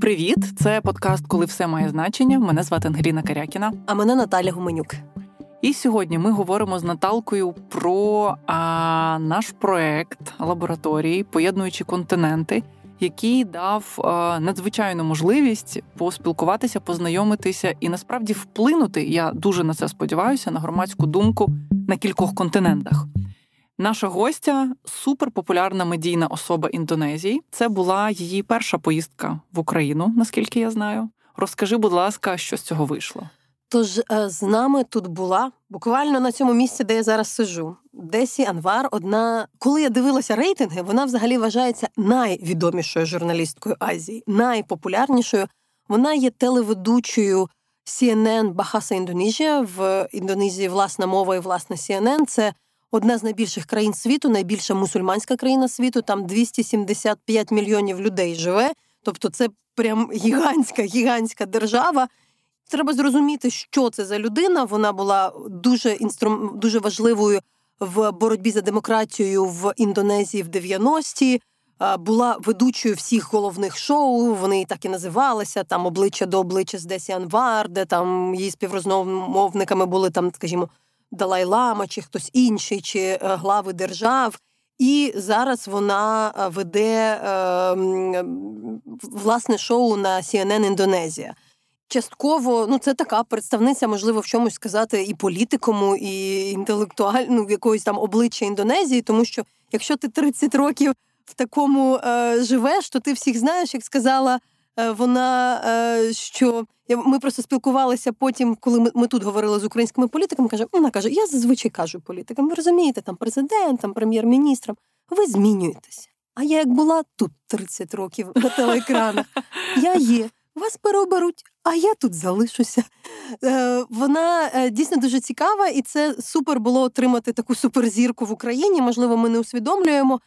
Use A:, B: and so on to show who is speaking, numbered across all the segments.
A: Привіт, це подкаст, коли все має значення. Мене звати Ангеліна Карякіна.
B: А мене Наталя Гуменюк.
A: І сьогодні ми говоримо з Наталкою про а, наш проект лабораторії, поєднуючи континенти, який дав а, надзвичайну можливість поспілкуватися, познайомитися і насправді вплинути. Я дуже на це сподіваюся, на громадську думку на кількох континентах. Наша гостя суперпопулярна медійна особа Індонезії. Це була її перша поїздка в Україну, наскільки я знаю. Розкажи, будь ласка, що з цього вийшло.
B: Тож е, з нами тут була буквально на цьому місці, де я зараз сижу. Десі Анвар, одна, коли я дивилася рейтинги, вона взагалі вважається найвідомішою журналісткою Азії, найпопулярнішою. Вона є телеведучою CNN Бахаса Індонезія. В Індонезії власна мова і власна CNN. Це одна з найбільших країн світу, найбільша мусульманська країна світу. Там 275 мільйонів людей живе. Тобто, це прям гігантська, гігантська держава. Треба зрозуміти, що це за людина. Вона була дуже інструм... дуже важливою в боротьбі за демократію в Індонезії в 90-ті. Була ведучою всіх головних шоу. Вони так і називалися там обличчя до обличчя з Десі Анвар, де там її співрозмовниками були там, скажімо, Далай-Лама, чи хтось інший, чи е, глави держав. І зараз вона е, веде е, власне шоу на CNN Індонезія. Частково, ну це така представниця, можливо, в чомусь сказати і політикому, і інтелектуально ну, якогось там обличчя Індонезії, тому що якщо ти 30 років в такому е, живеш, то ти всіх знаєш, як сказала вона, е, що ми просто спілкувалися потім, коли ми, ми тут говорили з українськими політиками. Каже, вона каже: Я зазвичай кажу політикам, ви розумієте, там президентам, прем'єр-міністрам, ви змінюєтеся. А я як була тут 30 років на телеекранах, я є. Вас переоберуть, а я тут залишуся. Е, Вона е, дійсно дуже цікава, і це супер було отримати таку суперзірку в Україні. Можливо, ми не усвідомлюємо.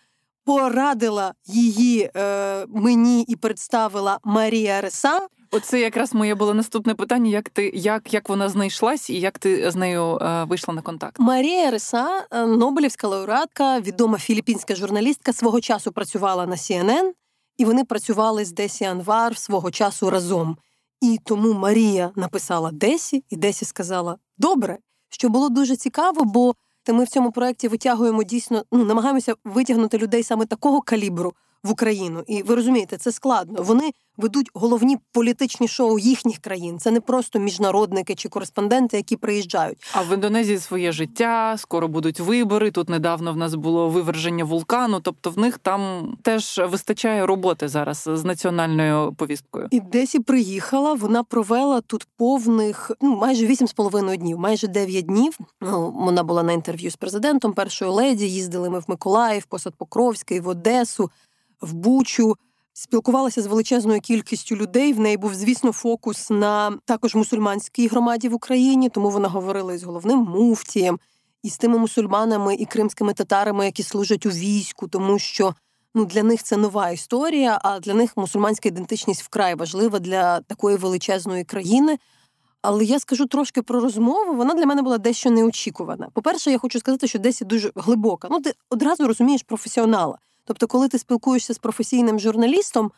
B: Порадила її е, мені і представила Марія Реса.
A: Оце якраз моє було наступне питання: як ти як як вона знайшлась і як ти з нею е, вийшла на контакт?
B: Марія Реса, е, Нобелівська лауреатка, відома філіппінська журналістка, свого часу працювала на CNN, і вони працювали з Десі Анвар свого часу разом. І тому Марія написала Десі, і Десі сказала Добре, що було дуже цікаво, бо ми в цьому проєкті витягуємо дійсно, ну намагаємося витягнути людей саме такого калібру в Україну. І ви розумієте, це складно. Вони ведуть головні політичні шоу їхніх країн. Це не просто міжнародники чи кореспонденти, які приїжджають.
A: А в Індонезії своє життя, скоро будуть вибори. Тут недавно в нас було виверження вулкану. Тобто в них там теж вистачає роботи зараз з національною повісткою.
B: І десь і приїхала. Вона провела тут повних ну майже вісім з половиною днів, майже дев'ять днів. Ну, Вона була на інтерв'ю з президентом першої леді. Їздили ми в Миколаїв, Посад Покровський, в Одесу в Бучу. Спілкувалася з величезною кількістю людей. В неї був, звісно, фокус на також мусульманській громаді в Україні, тому вона говорила із головним муфтієм, і з тими мусульманами і кримськими татарами, які служать у війську, тому що ну для них це нова історія. А для них мусульманська ідентичність вкрай важлива для такої величезної країни. Але я скажу трошки про розмову. Вона для мене була дещо неочікувана. По перше, я хочу сказати, що десь дуже глибока. Ну, ти одразу розумієш професіонала. Тобто, коли ти спілкуєшся з професійним журналістом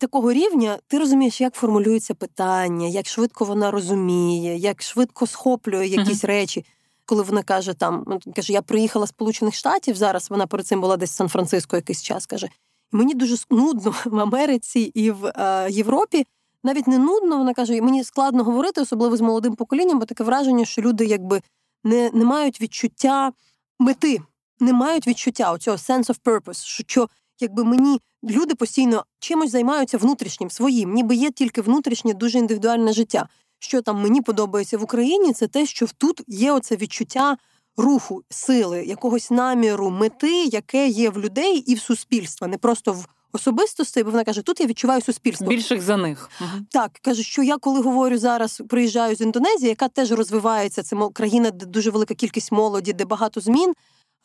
B: такого рівня, ти розумієш, як формулюється питання, як швидко вона розуміє, як швидко схоплює якісь uh-huh. речі. Коли вона каже, там ну, каже, я приїхала з Сполучених Штатів зараз. Вона перед цим була десь в Сан-Франциско якийсь час. каже, мені дуже нудно в Америці і в е, Європі. Навіть не нудно, вона каже, мені складно говорити, особливо з молодим поколінням, бо таке враження, що люди якби не, не мають відчуття мети не мають відчуття оцього sense of purpose, що якби мені люди постійно чимось займаються внутрішнім своїм, ніби є тільки внутрішнє, дуже індивідуальне життя. Що там мені подобається в Україні, це те, що тут є оце відчуття руху, сили, якогось наміру, мети, яке є в людей і в суспільства, не просто в особистостей, бо вона каже, тут я відчуваю суспільство.
A: Більших за них.
B: Так, каже, що я коли говорю зараз, приїжджаю з Індонезії, яка теж розвивається, це країна, де дуже велика кількість молоді, де багато змін.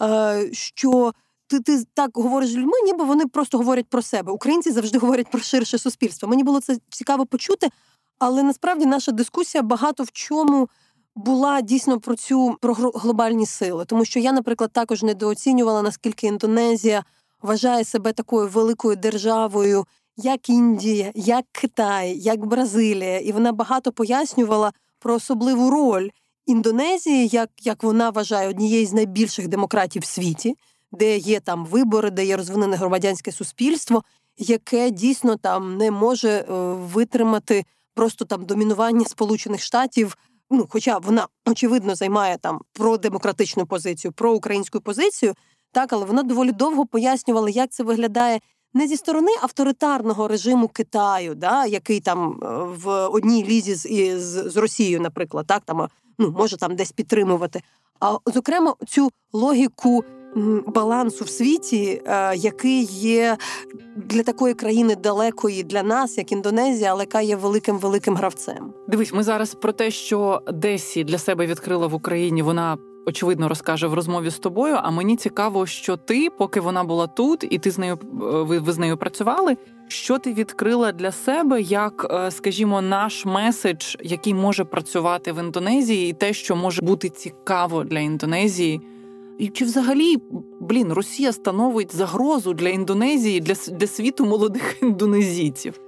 B: Е, що ти ти так говориш з людьми, ніби вони просто говорять про себе. Українці завжди говорять про ширше суспільство. Мені було це цікаво почути, але насправді наша дискусія багато в чому. Була дійсно про цю про глобальні сили, тому що я, наприклад, також недооцінювала наскільки Індонезія вважає себе такою великою державою, як Індія, як Китай, як Бразилія, і вона багато пояснювала про особливу роль Індонезії, як як вона вважає однією з найбільших демократів в світі, де є там вибори, де є розвинене громадянське суспільство, яке дійсно там не може е, витримати просто там домінування Сполучених Штатів. Ну, хоча вона очевидно займає там продемократичну позицію, проукраїнську позицію, так, але вона доволі довго пояснювала, як це виглядає не зі сторони авторитарного режиму Китаю, да, який там е, в одній лізі з з, з Росією, наприклад, так там ну може там десь підтримувати. А зокрема, цю логіку балансу в світі, е, який є для такої країни далекої для нас, як Індонезія, але яка є великим великим гравцем.
A: Дивись, ми зараз про те, що Десі для себе відкрила в Україні. Вона очевидно розкаже в розмові з тобою. А мені цікаво, що ти, поки вона була тут, і ти з нею ви, ви з нею працювали. Що ти відкрила для себе, як, е, скажімо, наш меседж, який може працювати в Індонезії, і те, що може бути цікаво для Індонезії? І чи взагалі блін Росія становить загрозу для Індонезії, для для світу молодих індонезійців?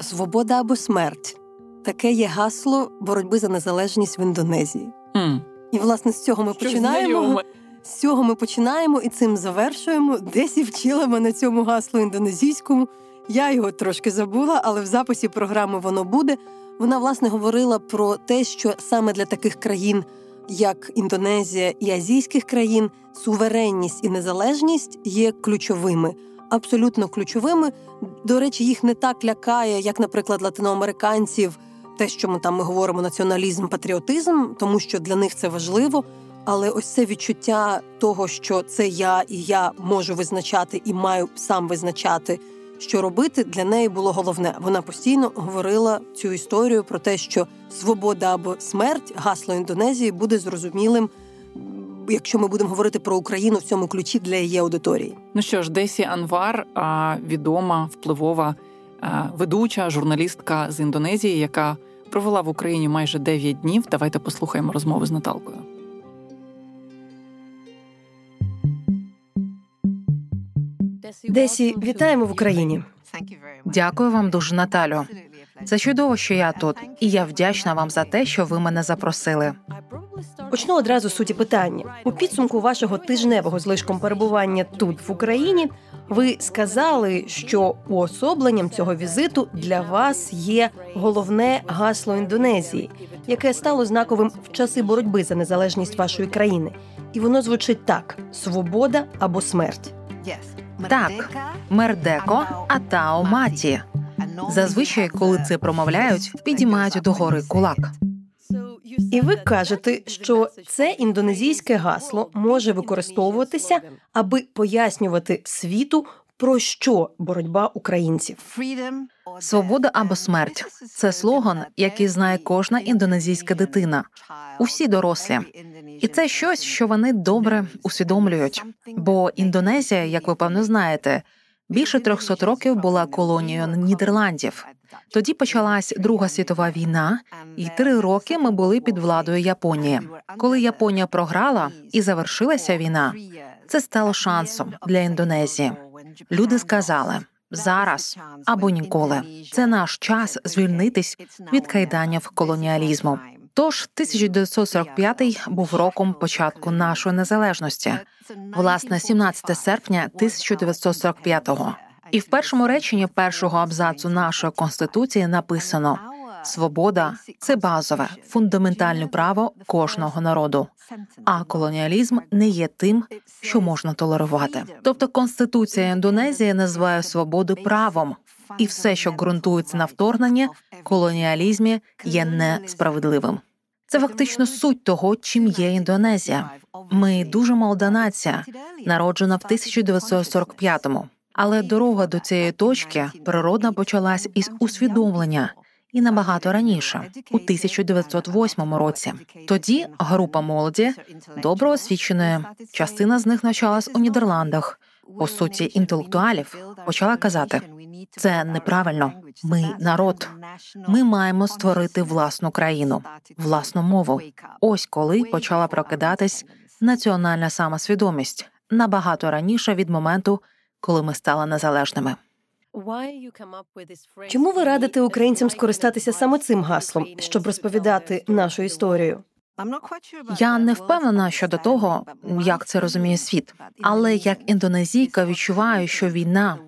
B: Свобода або смерть таке є гасло боротьби за незалежність в Індонезії.
A: Mm.
B: І власне з цього ми
A: що
B: починаємо. З цього ми починаємо і цим завершуємо. Десь і вчила мене цьому гаслу індонезійському. Я його трошки забула, але в записі програми воно буде. Вона власне говорила про те, що саме для таких країн як Індонезія і азійських країн, суверенність і незалежність є ключовими, абсолютно ключовими. До речі, їх не так лякає, як, наприклад, латиноамериканців, те, що ми там ми говоримо націоналізм, патріотизм, тому що для них це важливо. Але ось це відчуття того, що це я і я можу визначати і маю сам визначати що робити для неї було головне. Вона постійно говорила цю історію про те, що свобода або смерть гасло Індонезії буде зрозумілим. Якщо ми будемо говорити про Україну в цьому ключі для її аудиторії,
A: ну що ж, Десі Анвар, відома впливова ведуча журналістка з Індонезії, яка провела в Україні майже 9 днів. Давайте послухаємо розмову з Наталкою.
B: Десі, вітаємо в Україні.
C: Дякую вам дуже, Наталю. Це чудово, що я тут, і я вдячна вам за те, що ви мене запросили.
B: Почну одразу з суті питання у підсумку вашого тижневого злишком перебування тут в Україні. Ви сказали, що уособленням цього візиту для вас є головне гасло Індонезії, яке стало знаковим в часи боротьби за незалежність вашої країни, і воно звучить так: свобода або смерть.
C: Так, мердеко, атао маті. Зазвичай, коли це промовляють, підіймають догори кулак.
B: І ви кажете, що це індонезійське гасло може використовуватися, аби пояснювати світу про що боротьба українців.
C: Свобода або смерть це слоган, який знає кожна індонезійська дитина, усі дорослі, і це щось, що вони добре усвідомлюють. Бо Індонезія, як ви певно знаєте, більше 300 років була колонією Нідерландів. Тоді почалась Друга світова війна, і три роки ми були під владою Японії. Коли Японія програла і завершилася війна, це стало шансом для Індонезії. Люди сказали зараз або ніколи. Це наш час звільнитись від кайданів колоніалізму. Тож 1945 був роком початку нашої незалежності, власне, 17 серпня 1945-го. І в першому реченні першого абзацу нашої конституції написано: свобода це базове фундаментальне право кожного народу. А колоніалізм не є тим, що можна толерувати. Тобто Конституція Індонезії називає свободу правом, і все, що ґрунтується на вторгненні, колоніалізмі, є несправедливим. Це фактично суть того, чим є Індонезія. Ми дуже молода нація, народжена в 1945-му. Але дорога до цієї точки природно почалась із усвідомлення і набагато раніше, у 1908 році. Тоді група молоді добре освіченої, частина з них навчалась у Нідерландах. По суті, інтелектуалів почала казати: це неправильно. Ми народ. Ми маємо створити власну країну, власну мову. Ось коли почала прокидатись національна самосвідомість набагато раніше від моменту, коли ми стали незалежними.
B: Чому ви радите українцям скористатися саме цим гаслом, щоб розповідати нашу історію?
C: Я не впевнена щодо того, як це розуміє світ, але як індонезійка відчуваю, що війна,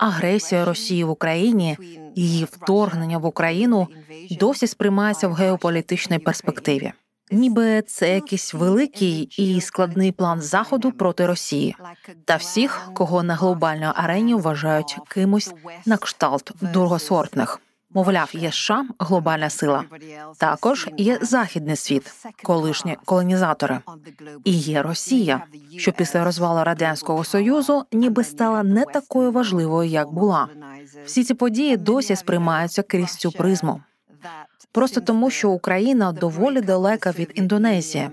C: агресія Росії в Україні, її вторгнення в Україну досі сприймається в геополітичній перспективі. Ніби це якийсь великий і складний план заходу проти Росії та всіх, кого на глобальній арені вважають кимось на кшталт другосортних. Мовляв, є США – глобальна сила. Також є західний світ, колишні колонізатори, і є Росія, що після розвалу радянського союзу ніби стала не такою важливою, як була. Всі ці події досі сприймаються крізь цю призму. Просто тому, що Україна доволі далека від Індонезії.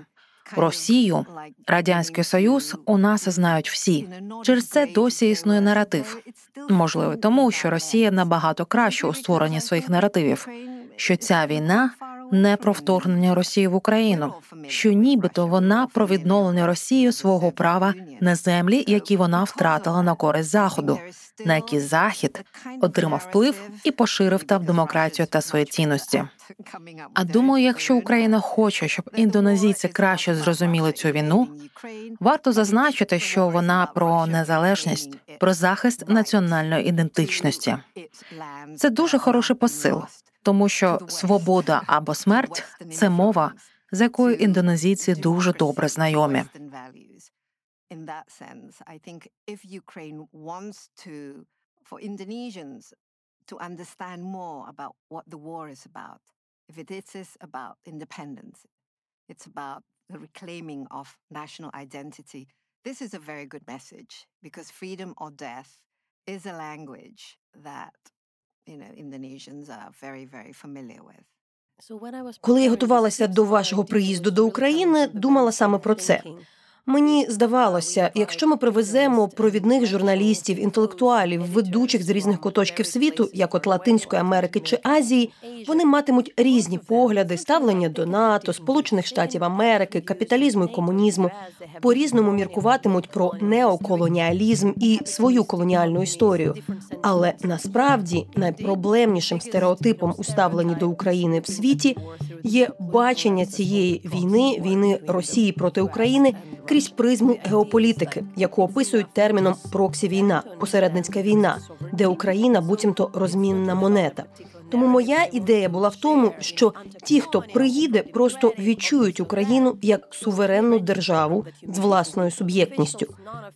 C: Росію, радянський союз у нас знають всі. Через це досі існує наратив. Можливо, тому що Росія набагато краще у створенні своїх наративів. Що ця війна не про вторгнення Росії в Україну, що нібито вона про відновлення Росією свого права на землі, які вона втратила на користь заходу, на які захід отримав вплив і поширив там демократію та свої цінності. А думаю, якщо Україна хоче, щоб індонезійці краще зрозуміли цю війну, варто зазначити, що вона про незалежність, про захист національної ідентичності. Це дуже хороший посил, тому що свобода або смерть це мова, з якою індонезійці дуже добре знайомі. For Indonesians to understand more about what the war is about, if it is about independence, it's about the reclaiming of national identity. This is a very good message because freedom or death is a language that you know, Indonesians very, very familiar with.
B: Коли я готувалася до вашого приїзду до України, думала саме про це. Мені здавалося, якщо ми привеземо провідних журналістів, інтелектуалів, ведучих з різних куточків світу, як от Латинської Америки чи Азії, вони матимуть різні погляди, ставлення до НАТО, Сполучених Штатів Америки, капіталізму і комунізму, по різному міркуватимуть про неоколоніалізм і свою колоніальну історію. Але насправді найпроблемнішим стереотипом у ставленні до України в світі є бачення цієї війни, війни Росії проти України крізь призму геополітики, яку описують терміном проксі війна, посередницька війна, де Україна буцімто розмінна монета. Тому моя ідея була в тому, що ті, хто приїде, просто відчують Україну як суверенну державу з власною суб'єктністю.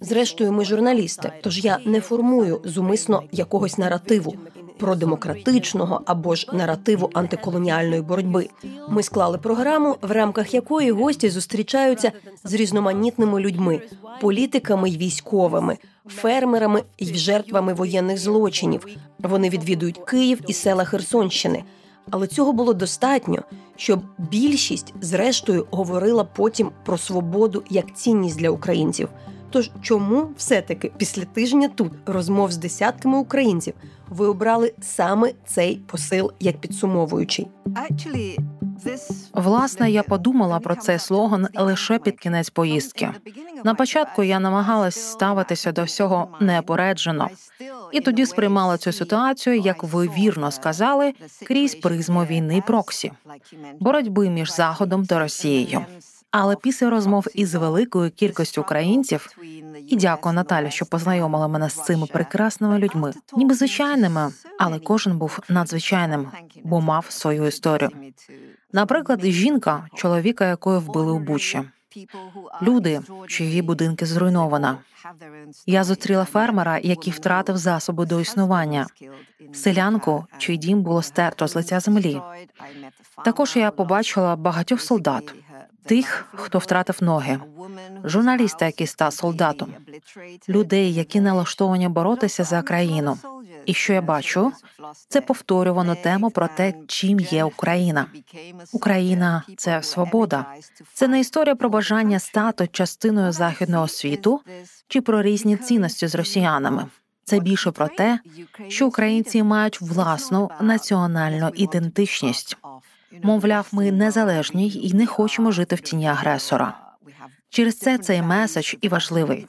B: Зрештою, ми журналісти, тож я не формую зумисно якогось наративу про демократичного або ж наративу антиколоніальної боротьби. Ми склали програму, в рамках якої гості зустрічаються з різноманітними людьми, політиками й військовими, фермерами й жертвами воєнних злочинів. Вони відвідують Київ і села Херсонщини. Але цього було достатньо, щоб більшість, зрештою, говорила потім про свободу як цінність для українців. Тож чому все-таки після тижня тут розмов з десятками українців ви обрали саме цей посил як підсумовуючий?
C: Власне, я подумала про цей слоган лише під кінець поїздки. На початку я намагалась ставитися до всього неопереджено. і тоді сприймала цю ситуацію, як ви вірно сказали, крізь призму війни проксі боротьби між заходом та Росією. Але після розмов із великою кількістю українців і дякую Наталі, що познайомила мене з цими прекрасними людьми, ніби звичайними, але кожен був надзвичайним, бо мав свою історію. Наприклад, жінка, чоловіка якої вбили у Бучі. люди, чиї будинки зруйновано. Я зустріла фермера, який втратив засоби до існування, селянку, чий дім було стерто з лиця землі. Також я побачила багатьох солдат, тих, хто втратив ноги, журналіста, який став солдатом, людей, які налаштовані боротися за країну. І що я бачу, це повторювану тему про те, чим є Україна. Україна це свобода, це не історія про бажання стати частиною західного світу чи про різні цінності з росіянами. Це більше про те, що українці мають власну національну ідентичність. Мовляв, ми незалежні і не хочемо жити в тіні агресора. Через це цей меседж і важливий.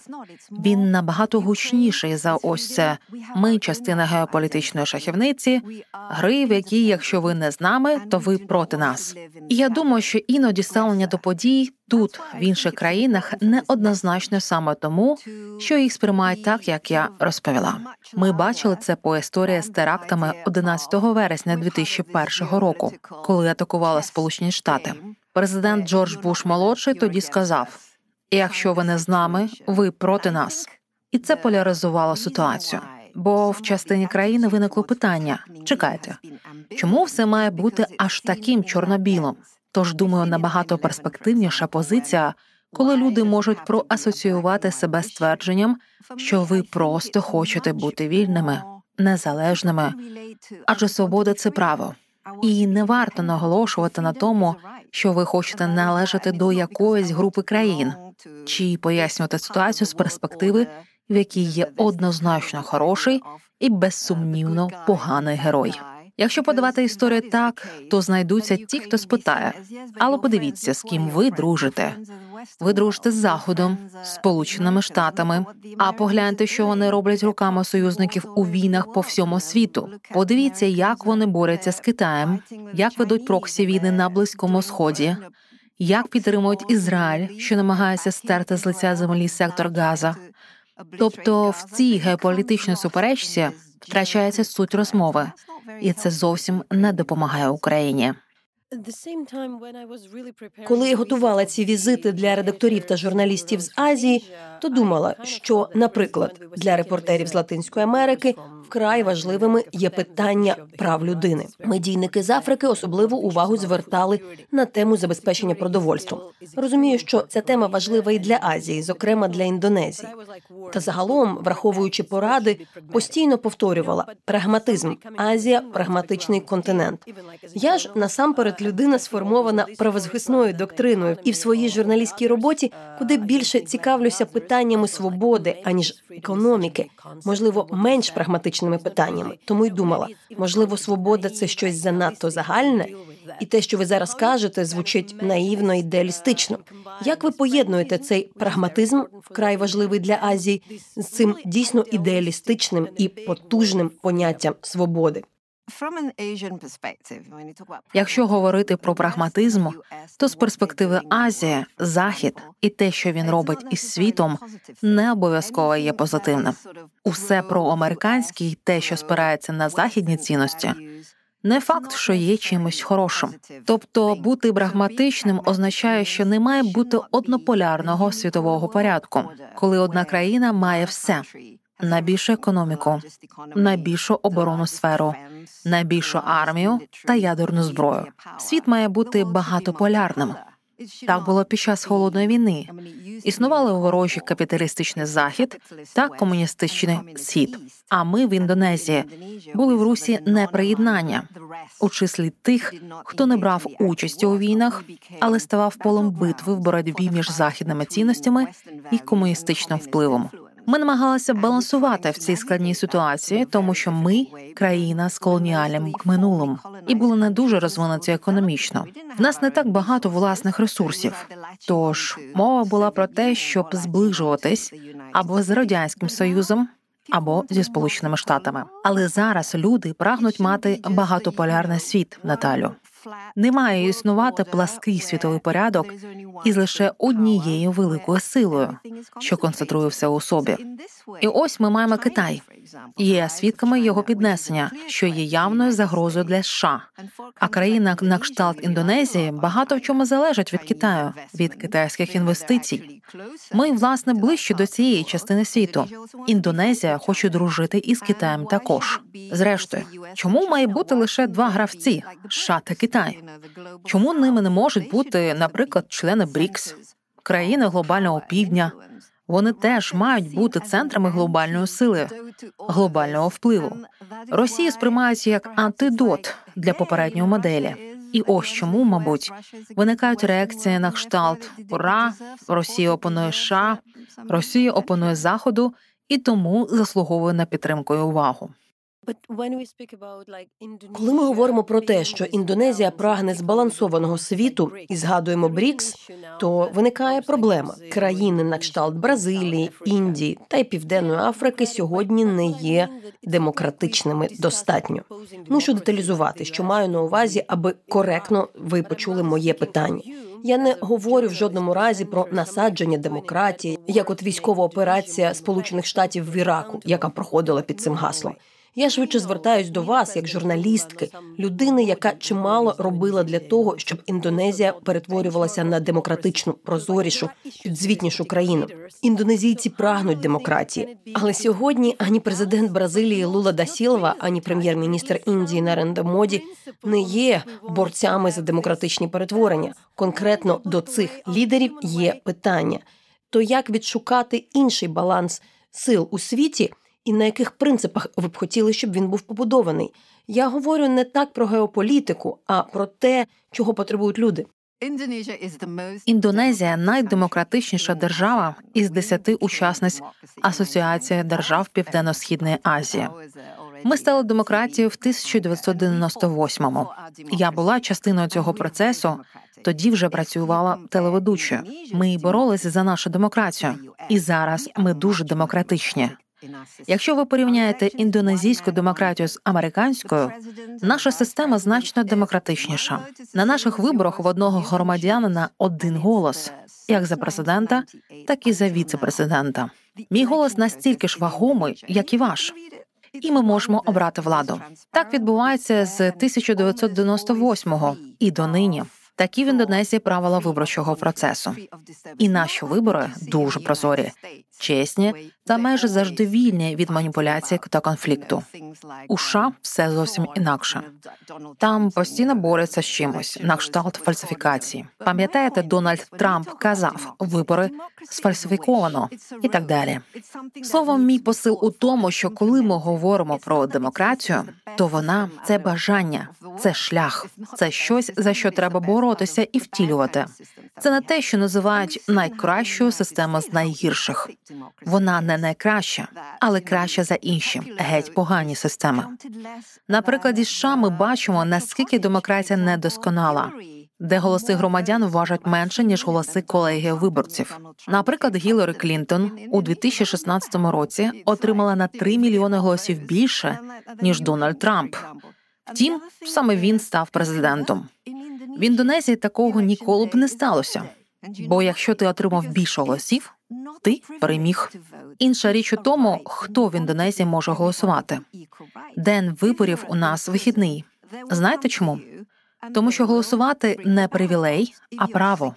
C: Він набагато гучніший за ось це. Ми частина геополітичної шахівниці, гри, в якій, якщо ви не з нами, то ви проти нас. І я думаю, що іноді ставлення до подій тут, в інших країнах, неоднозначно саме тому, що їх сприймають так, як я розповіла. Ми бачили це по історії з терактами 11 вересня 2001 року, коли атакували Сполучені Штати. Президент Джордж Буш молодший тоді сказав. Якщо ви не з нами, ви проти нас, і це поляризувало ситуацію. Бо в частині країни виникло питання: чекайте, чому все має бути аж таким чорно-білим? Тож думаю, набагато перспективніша позиція, коли люди можуть проасоціювати себе з твердженням, що ви просто хочете бути вільними, незалежними, адже свобода це право, і не варто наголошувати на тому, що ви хочете належати до якоїсь групи країн чи пояснювати ситуацію з перспективи, в якій є однозначно хороший і безсумнівно поганий герой. Якщо подавати історію так, то знайдуться ті, хто спитає. Але подивіться, з ким ви дружите. Ви дружите з Заходом, Сполученими Штатами. А погляньте, що вони роблять руками союзників у війнах по всьому світу. Подивіться, як вони борються з Китаєм, як ведуть проксі війни на близькому сході як підтримують Ізраїль, що намагається стерти з лиця землі сектор Газа. Тобто в цій геополітичній суперечці втрачається суть розмови, і це зовсім не допомагає Україні.
B: Коли я готувала ці візити для редакторів та журналістів з Азії, то думала, що, наприклад, для репортерів з Латинської Америки вкрай важливими є питання прав людини. Медійники з Африки особливу увагу звертали на тему забезпечення продовольством. Розумію, що ця тема важлива і для Азії, зокрема для Індонезії. Та загалом, враховуючи поради, постійно повторювала прагматизм. Азія прагматичний континент. Я ж насамперед людина сформована правозахисною доктриною, і в своїй журналістській роботі куди більше цікавлюся питаннями свободи аніж економіки, можливо, менш прагматичними питаннями. Тому й думала, можливо, свобода це щось занадто загальне, і те, що ви зараз кажете, звучить наївно ідеалістично. Як ви поєднуєте цей прагматизм, вкрай важливий для Азії, з цим дійсно ідеалістичним і потужним поняттям свободи?
C: Якщо говорити про прагматизм, то з перспективи Азії, Захід і те, що він робить із світом, не обов'язково є позитивним. Усе про американське і те, що спирається на західні цінності. Не факт, що є чимось хорошим, тобто бути прагматичним означає, що не має бути однополярного світового порядку, коли одна країна має все найбільшу економіку, найбільшу оборонну сферу, найбільшу армію та ядерну зброю. Світ має бути багатополярним. Так було під час холодної війни. Існували ворожі капіталістичний захід та комуністичний схід. А ми в Індонезії були в русі неприєднання у числі тих, хто не брав участі у війнах, але ставав полем битви в боротьбі між західними цінностями і комуністичним впливом. Ми намагалися балансувати в цій складній ситуації, тому що ми країна з колоніальним минулим і були не дуже розвинуті економічно. В нас не так багато власних ресурсів. Тож мова була про те, щоб зближуватись або з радянським союзом. Або зі сполученими штатами, але зараз люди прагнуть мати багатополярний світ, Наталю. Не має існувати плаский світовий порядок із лише однією великою силою, що концентрує все у собі. І ось ми маємо Китай. Є свідками його піднесення, що є явною загрозою для США. А країна на кшталт Індонезії багато в чому залежить від Китаю, від китайських інвестицій. Ми власне ближче до цієї частини світу. Індонезія хоче дружити із Китаєм також. Зрештою, чому має бути лише два гравці США та Китай? Чому ними не можуть бути, наприклад, члени БРІКС, країни глобального півдня? Вони теж мають бути центрами глобальної сили, глобального впливу. Росію сприймаються як антидот для попередньої моделі. І ось чому, мабуть, виникають реакції на кшталт Ура, Росія опонує США, Росія опонує Заходу і тому заслуговує на підтримку і увагу.
B: Коли ми говоримо про те, що Індонезія прагне збалансованого світу і згадуємо БРІКС, то виникає проблема. Країни на кшталт Бразилії, Індії та й Південної Африки сьогодні не є демократичними достатньо. Мушу деталізувати, що маю на увазі, аби коректно ви почули моє питання. Я не говорю в жодному разі про насадження демократії, як от військова операція Сполучених Штатів в Іраку, яка проходила під цим гаслом. Я швидше звертаюсь до вас, як журналістки, людини, яка чимало робила для того, щоб Індонезія перетворювалася на демократичну, прозорішу, підзвітнішу країну. Індонезійці прагнуть демократії, але сьогодні ані президент Бразилії Лула да Сілва, ані прем'єр-міністр Індії Наренда Моді не є борцями за демократичні перетворення. Конкретно до цих лідерів є питання: то як відшукати інший баланс сил у світі? І на яких принципах ви б хотіли, щоб він був побудований. Я говорю не так про геополітику, а про те, чого потребують люди.
C: Індонезія найдемократичніша держава із десяти учасниць Асоціації держав Південно-Східної Азії. Ми стали демократією в 1998-му. Я була частиною цього процесу. Тоді вже працювала телеведучою. Ми боролись за нашу демократію, і зараз ми дуже демократичні. Якщо ви порівняєте індонезійську демократію з американською, наша система значно демократичніша. На наших виборах в одного громадянина один голос, як за президента, так і за віце-президента. Мій голос настільки ж вагомий, як і ваш. І ми можемо обрати владу. Так відбувається з 1998-го і до нині. Такі в Індонезії правила виборчого процесу. І наші вибори дуже прозорі, чесні та майже завжди вільні від маніпуляцій та конфлікту. У США все зовсім інакше. Там постійно борються з чимось на кшталт фальсифікації. Пам'ятаєте, Дональд Трамп казав вибори сфальсифіковано і так далі. Словом, мій посил у тому, що коли ми говоримо про демократію, то вона це бажання, це шлях, це щось за що треба боротися і втілювати. Це не те, що називають найкращою системою з найгірших. Вона не найкраща, але краща за інші геть погані системи. На прикладі США ми бачимо наскільки демократія недосконала. Де голоси громадян вважать менше ніж голоси колегії виборців. Наприклад, Гіларі Клінтон у 2016 році отримала на 3 мільйони голосів більше ніж Дональд Трамп. Втім, саме він став президентом. В Індонезії такого ніколи б не сталося. Бо якщо ти отримав більше голосів, ти переміг. Інша річ у тому, хто в Індонезії може голосувати. День виборів у нас вихідний. Знаєте чому? Тому що голосувати не привілей, а право.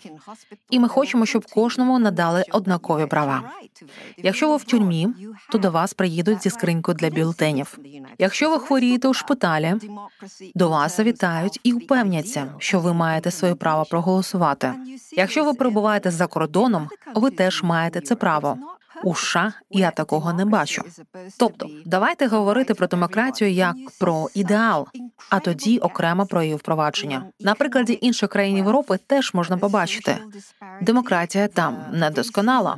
C: І ми хочемо, щоб кожному надали однакові права. Якщо ви в тюрмі, то до вас приїдуть зі скринькою для бюлетенів. Якщо ви хворієте у шпиталі, до вас завітають і впевняться, що ви маєте своє право проголосувати. Якщо ви перебуваєте за кордоном, ви теж маєте це право. У США я такого не бачу. Тобто, давайте говорити про демократію як про ідеал, а тоді окремо про її впровадження. На прикладі інших країн Європи теж можна побачити. Демократія там недосконала.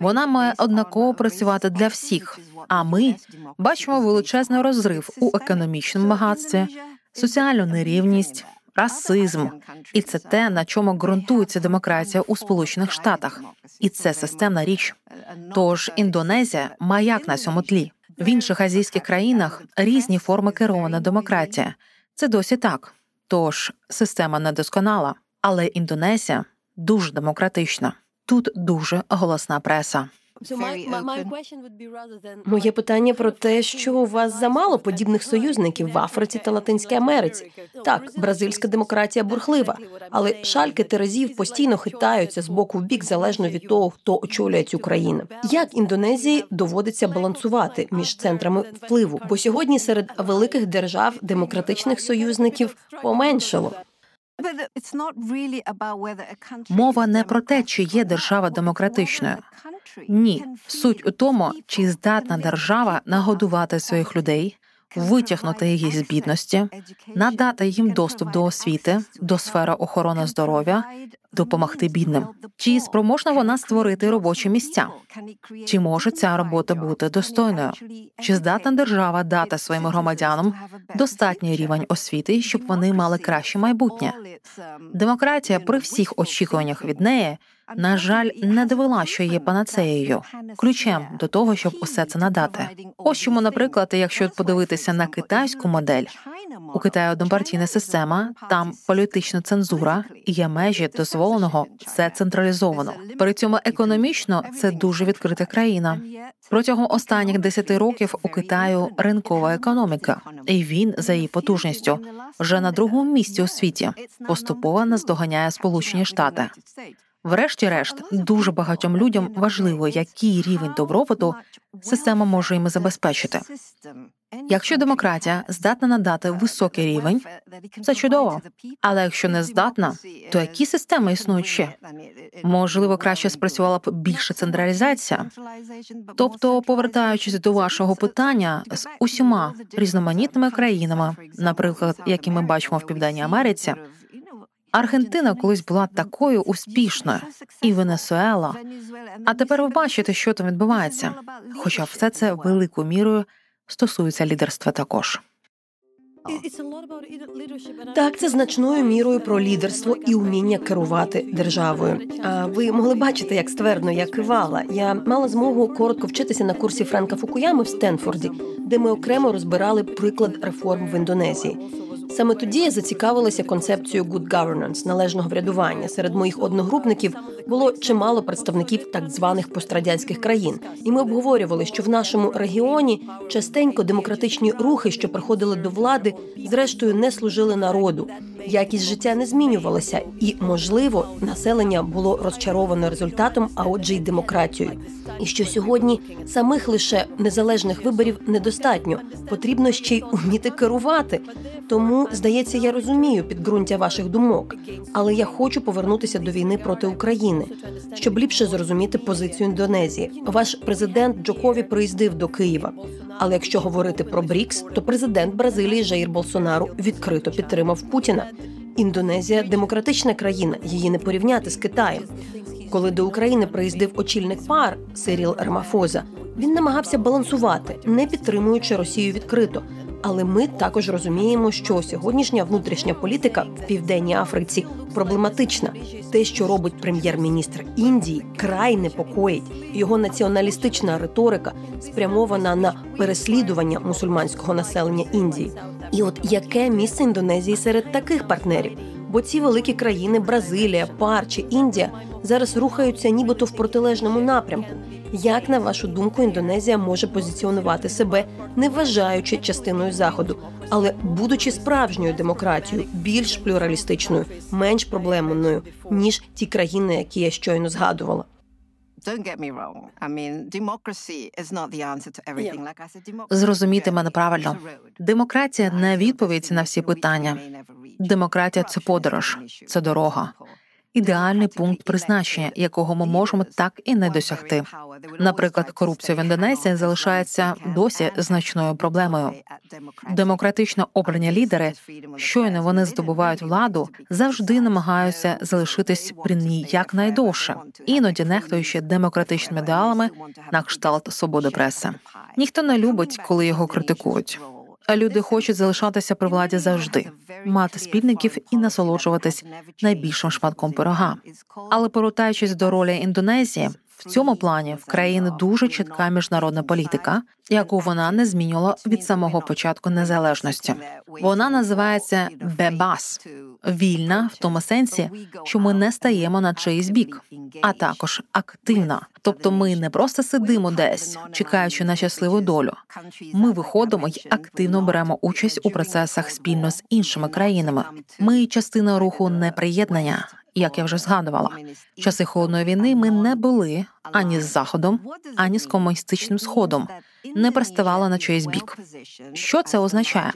C: Вона має однаково працювати для всіх. А ми бачимо величезний розрив у економічному багатстві, соціальну нерівність, расизм, і це те, на чому ґрунтується демократія у Сполучених Штатах, і це системна річ. Тож Індонезія маяк на цьому тлі. В інших азійських країнах різні форми керована демократія. Це досі так. Тож система недосконала, але Індонезія дуже демократична. Тут дуже голосна преса.
B: Моє питання про те, що у вас замало подібних союзників в Африці та Латинській Америці. Так, бразильська демократія бурхлива, але шальки терезів постійно хитаються з боку в бік залежно від того, хто очолює цю країну. Як Індонезії доводиться балансувати між центрами впливу? Бо сьогодні серед великих держав демократичних союзників поменшало.
C: Мова не про те, чи є держава демократичною. Ні, суть у тому, чи здатна держава нагодувати своїх людей, витягнути їх з бідності, надати їм доступ до освіти, до сфери охорони здоров'я, допомогти бідним? Чи спроможна вона створити робочі місця? Чи може ця робота бути достойною? Чи здатна держава дати своїм громадянам достатній рівень освіти, щоб вони мали краще майбутнє? Демократія при всіх очікуваннях від неї на жаль, не довела, що є панацеєю, ключем до того, щоб усе це надати. Ось чому, наприклад, якщо подивитися на китайську модель, у Китаї однопартійна система, там політична цензура є межі дозволеного, все централізовано. При цьому економічно це дуже відкрита країна. Протягом останніх десяти років у Китаю ринкова економіка, і він за її потужністю вже на другому місці у світі поступово наздоганяє Сполучені Штати. Врешті-решт, дуже багатьом людям важливо, який рівень добробуту система може їм забезпечити. Якщо демократія здатна надати високий рівень, це чудово. Але якщо не здатна, то які системи існують ще? Можливо, краще спрацювала б більша централізація. Тобто, повертаючись до вашого питання з усіма різноманітними країнами, наприклад, які ми бачимо в Південній Америці. Аргентина колись була такою успішною, і Венесуела. А тепер ви бачите, що там відбувається. Хоча все це великою мірою стосується лідерства також.
B: Так, це значною мірою про лідерство і уміння керувати державою. А ви могли бачити, як ствердно я кивала. Я мала змогу коротко вчитися на курсі Френка Фукуями в Стенфорді, де ми окремо розбирали приклад реформ в Індонезії. Саме тоді я зацікавилася концепцією good governance, належного врядування. Серед моїх одногрупників було чимало представників так званих пострадянських країн, і ми обговорювали, що в нашому регіоні частенько демократичні рухи, що приходили до влади, зрештою не служили народу. Якість життя не змінювалася, і можливо населення було розчароване результатом, а отже, й демократією. І що сьогодні самих лише незалежних виборів недостатньо потрібно ще й уміти керувати. Тому здається, я розумію підґрунтя ваших думок, але я хочу повернутися до війни проти України, щоб ліпше зрозуміти позицію Індонезії. Ваш президент Джокові приїздив до Києва. Але якщо говорити про Брікс, то президент Бразилії Жаїр Болсонару відкрито підтримав Путіна. Індонезія демократична країна, її не порівняти з Китаєм. Коли до України приїздив очільник пар Сиріл Рамафоза, він намагався балансувати, не підтримуючи Росію відкрито. Але ми також розуміємо, що сьогоднішня внутрішня політика в південній Африці проблематична. Те, що робить прем'єр-міністр Індії, край непокоїть. Його націоналістична риторика спрямована на переслідування мусульманського населення Індії. І от яке місце Індонезії серед таких партнерів? Бо ці великі країни Бразилія, Пар чи Індія зараз рухаються, нібито в протилежному напрямку. Як на вашу думку, Індонезія може позиціонувати себе, не вважаючи частиною заходу, але будучи справжньою демократією, більш плюралістичною, менш проблемною ніж ті країни, які я щойно згадувала?
C: Зрозуміти мене правильно. Демократія не відповідь на всі питання. Демократія це подорож, це дорога ідеальний пункт призначення, якого ми можемо так і не досягти. Наприклад, корупція в Індонезії залишається досі значною проблемою. Демократично обрані лідери, щойно вони здобувають владу, завжди намагаються залишитись при ній якнайдовше, іноді нехтуючи демократичними ідеалами на кшталт свободи преси. Ніхто не любить, коли його критикують. Люди хочуть залишатися при владі завжди, мати спільників і насолоджуватись найбільшим шматком пирога. Але повертаючись до ролі Індонезії, в цьому плані в країни дуже чітка міжнародна політика, яку вона не змінювала від самого початку незалежності. Вона називається Бебас вільна в тому сенсі, що ми не стаємо на чийсь бік, а також активна. Тобто, ми не просто сидимо десь, чекаючи на щасливу долю. Ми виходимо й активно беремо участь у процесах спільно з іншими країнами. Ми частина руху неприєднання як я вже згадувала, часи холодної війни ми не були ані з заходом, ані з комуністичним сходом, не приставали на чийсь бік. Що це означає?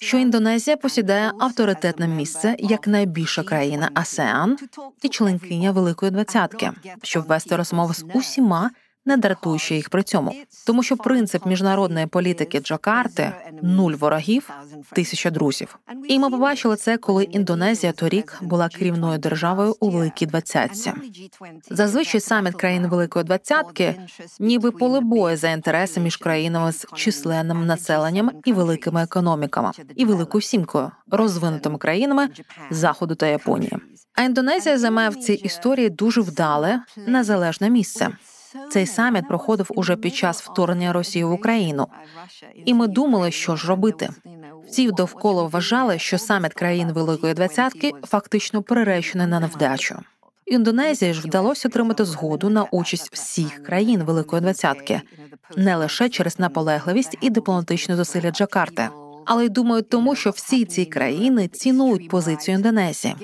C: Що Індонезія посідає авторитетне місце як найбільша країна АСЕАН і членкиня Великої двадцятки, щоб вести розмови з усіма не дратуючи їх при цьому, тому що принцип міжнародної політики Джакарти нуль ворогів, тисяча друзів. І ми побачили це, коли Індонезія торік була керівною державою у великій двадцятці. Зазвичай саміт країн Великої двадцятки, ніби поле бою за інтереси між країнами з численним населенням і великими економіками, і великою сімкою, розвинутими країнами заходу та Японії. А Індонезія займає в цій історії дуже вдале незалежне місце. Цей саміт проходив уже під час вторгнення Росії в Україну, і ми думали, що ж робити. Всі довкола вважали, що саміт країн Великої двадцятки фактично приречений на невдачу. Індонезії ж вдалося отримати згоду на участь всіх країн Великої двадцятки, не лише через наполегливість і дипломатичні зусилля Джакарти, але й думаю, тому що всі ці країни цінують позицію Індонезії.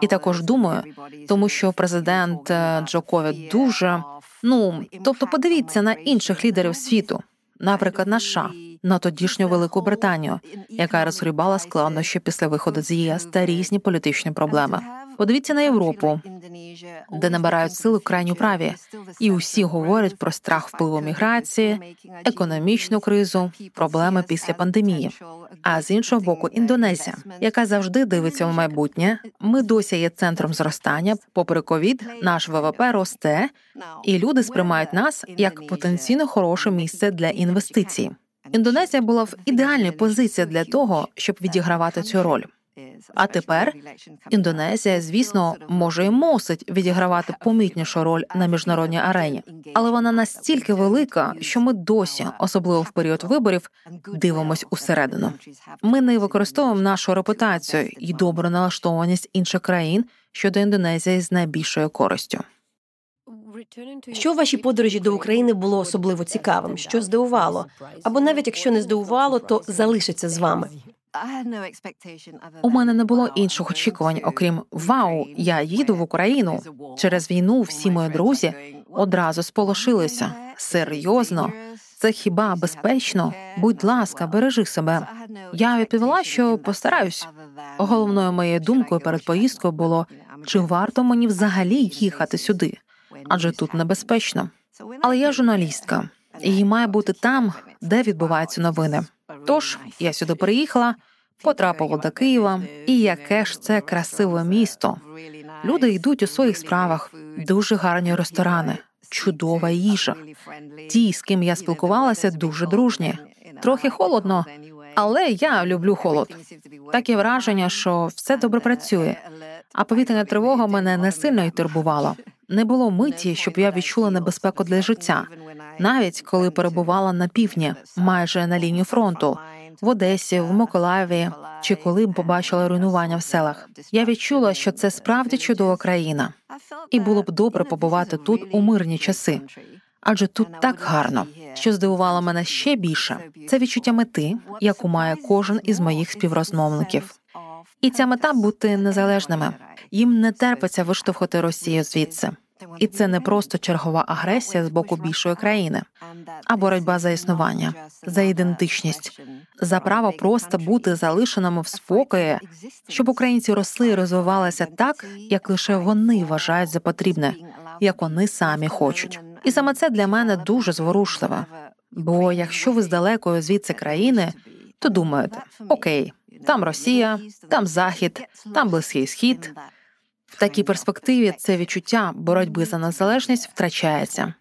C: І також думаю, тому що президент е, Джокові дуже ну тобто, подивіться на інших лідерів світу, наприклад, на США, на тодішню Велику Британію, яка розгрібала складнощі після виходу з ЄС та різні політичні проблеми. Подивіться на Європу, де набирають силу крайню праві, і усі говорять про страх впливу міграції, економічну кризу, проблеми після пандемії. А з іншого боку, Індонезія, яка завжди дивиться в майбутнє. Ми досі є центром зростання. Попри ковід, наш ВВП росте, і люди сприймають нас як потенційно хороше місце для інвестицій. Індонезія була в ідеальній позиції для того, щоб відігравати цю роль. А тепер Індонезія, звісно, може і мусить відігравати помітнішу роль на міжнародній арені, але вона настільки велика, що ми досі, особливо в період виборів, дивимось усередину. Ми не використовуємо нашу репутацію і добру налаштованість інших країн щодо Індонезії з найбільшою користю.
B: Що в вашій подорожі до України було особливо цікавим? Що здивувало? Або навіть якщо не здивувало, то залишиться з вами.
C: У мене не було інших очікувань, окрім вау, я їду в Україну. Через війну всі мої друзі одразу сполошилися. Серйозно, це хіба безпечно? Будь ласка, бережи себе. Я відповіла, що постараюсь. Головною моєю думкою перед поїздкою було чи варто мені взагалі їхати сюди, адже тут небезпечно. Але я журналістка, і має бути там, де відбуваються новини. Тож я сюди приїхала, потрапила до Києва, і яке ж це красиве місто. Люди йдуть у своїх справах, дуже гарні ресторани, чудова їжа. Ті, з ким я спілкувалася, дуже дружні. Трохи холодно, але я люблю холод. Таке враження, що все добре працює. А повітряна тривога мене не сильно й турбувала. Не було миті, щоб я відчула небезпеку для життя, навіть коли перебувала на півдні, майже на лінії фронту, в Одесі, в Миколаєві чи коли б побачила руйнування в селах. Я відчула, що це справді чудова країна, і було б добре побувати тут у мирні часи. Адже тут так гарно, що здивувало мене ще більше. Це відчуття мети, яку має кожен із моїх співрозмовників. І ця мета бути незалежними. Їм не терпиться виштовхати Росію звідси. І це не просто чергова агресія з боку більшої країни, а боротьба за існування, за ідентичність, за право просто бути залишеними в спокої, щоб українці росли і розвивалися так, як лише вони вважають за потрібне, як вони самі хочуть. І саме це для мене дуже зворушливе. Бо якщо ви з далекої звідси країни, то думаєте окей, там Росія, там Захід, там Близький Схід. В такій перспективі це відчуття боротьби за незалежність втрачається.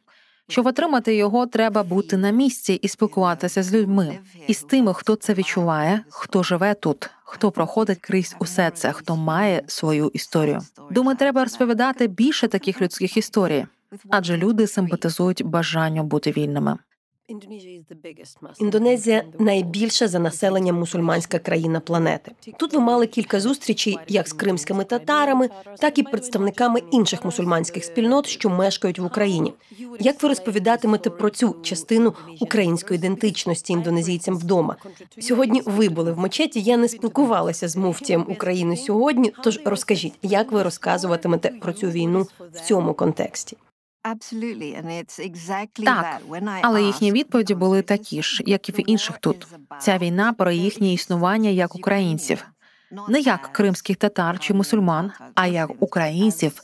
C: Щоб отримати його, треба бути на місці і спілкуватися з людьми, і з тими, хто це відчуває, хто живе тут, хто проходить крізь усе це, хто має свою історію. Думаю, треба розповідати більше таких людських історій, адже люди симпатизують бажанню бути вільними.
B: Індонезія найбільша за населенням мусульманська країна планети. Тут ви мали кілька зустрічей як з кримськими татарами, так і представниками інших мусульманських спільнот, що мешкають в Україні. Як ви розповідатимете про цю частину української ідентичності індонезійцям вдома? Сьогодні ви були в мечеті. Я не спілкувалася з муфтієм України сьогодні. Тож розкажіть, як ви розказуватимете про цю війну в цьому контексті?
C: Так, але їхні відповіді були такі ж, як і в інших тут. Ця війна про їхнє існування як українців, не як кримських татар чи мусульман, а як українців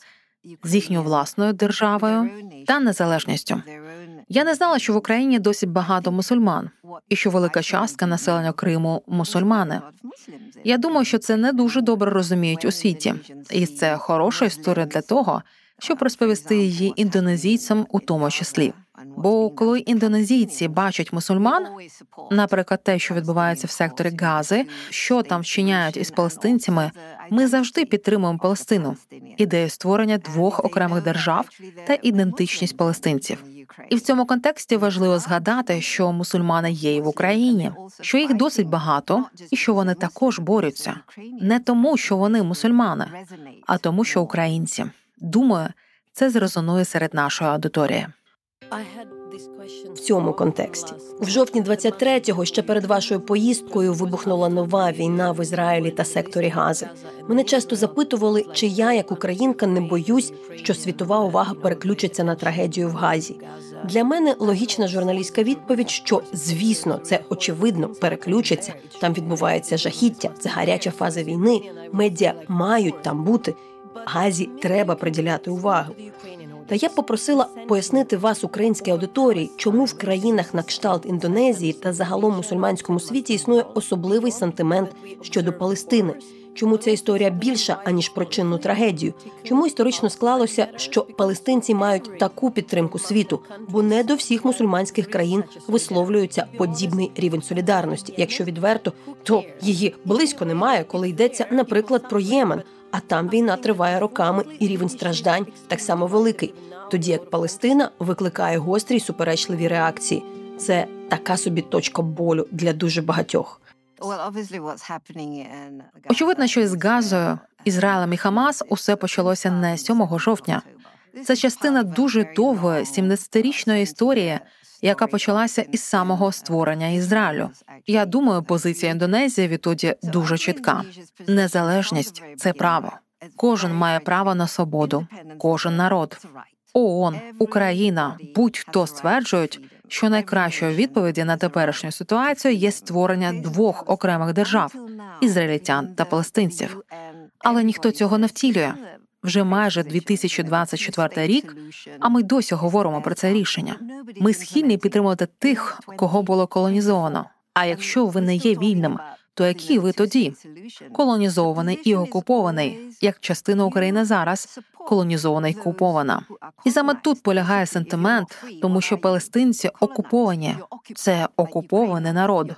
C: з їхньою власною державою та незалежністю. Я не знала, що в Україні досить багато мусульман, і що велика частка населення Криму мусульмани. Я думаю, що це не дуже добре розуміють у світі, і це хороша історія для того, щоб розповісти її індонезійцям у тому числі. Бо коли індонезійці бачать мусульман, наприклад, те, що відбувається в секторі Гази, що там вчиняють із палестинцями, ми завжди підтримуємо Палестину, ідею створення двох окремих держав та ідентичність палестинців. І в цьому контексті важливо згадати, що мусульмани є і в Україні, що їх досить багато, і що вони також борються не тому, що вони мусульмани, а тому, що українці. Думаю, це зрезонує серед нашої аудиторії.
B: В цьому контексті в жовтні 23-го, ще перед вашою поїздкою вибухнула нова війна в Ізраїлі та секторі Гази. Мене часто запитували, чи я, як українка, не боюсь, що світова увага переключиться на трагедію в Газі. Для мене логічна журналістська відповідь, що звісно, це очевидно переключиться. Там відбувається жахіття, це гаряча фаза війни. Медіа мають там бути. Газі треба приділяти увагу. Та я б попросила пояснити вас, українській аудиторії, чому в країнах на кшталт Індонезії та загалом мусульманському світі існує особливий сантимент щодо Палестини. Чому ця історія більша аніж про чинну трагедію? Чому історично склалося, що палестинці мають таку підтримку світу? Бо не до всіх мусульманських країн висловлюється подібний рівень солідарності. Якщо відверто, то її близько немає, коли йдеться, наприклад, про Ємен. А там війна триває роками, і рівень страждань так само великий. Тоді як Палестина викликає гострі й суперечливі реакції. Це така собі точка болю для дуже багатьох.
C: Очевидно, що із Газою, Ізраїлем і Хамас усе почалося не 7 жовтня. Це частина дуже довгої 70-річної історії, яка почалася із самого створення Ізраїлю. Я думаю, позиція Індонезії відтоді дуже чітка. Незалежність це право. Кожен має право на свободу, кожен народ. ООН, Україна, будь-хто стверджують, що найкращою відповіді на теперішню ситуацію є створення двох окремих держав ізраїльтян та палестинців. Але ніхто цього не втілює. Вже майже 2024 рік, а ми досі говоримо про це рішення. Ми схильні підтримувати тих, кого було колонізовано. А якщо ви не є вільним, то які ви тоді колонізований і окупований, як частина України зараз колонізована і окупована. І саме тут полягає сентимент, тому що палестинці окуповані, це окупований народ.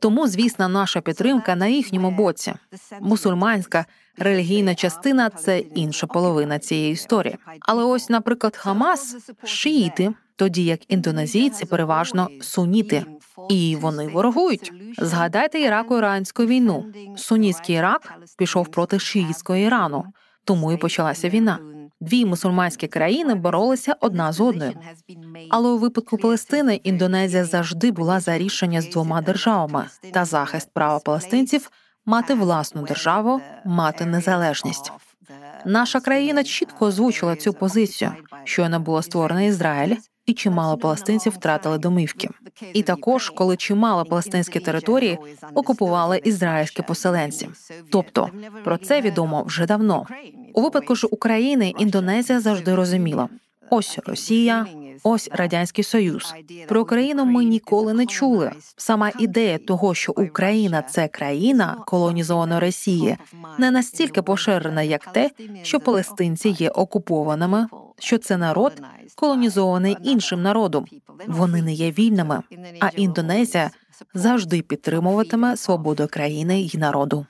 C: Тому, звісно, наша підтримка на їхньому боці. Мусульманська релігійна частина це інша половина цієї історії. Але ось, наприклад, Хамас шиїти, тоді як індонезійці переважно суніти. І вони ворогують. Згадайте ірако-іранську війну. Сунітський Ірак пішов проти шиїтського Ірану, тому і почалася війна. Дві мусульманські країни боролися одна з одною. Але у випадку Палестини Індонезія завжди була за рішення з двома державами та захист права палестинців мати власну державу, мати незалежність. Наша країна чітко озвучила цю позицію, щойно було створено Ізраїль, і чимало палестинців втратили домівки. І також, коли чимало палестинські території окупували ізраїльські поселенці. Тобто про це відомо вже давно. У випадку ж України Індонезія завжди розуміла: ось Росія, ось радянський союз. Про Україну ми ніколи не чули. Сама ідея того, що Україна це країна колонізована Росії, не настільки поширена, як те, що палестинці є окупованими, що це народ колонізований іншим народом. Вони не є вільними. А Індонезія завжди підтримуватиме свободу країни і народу.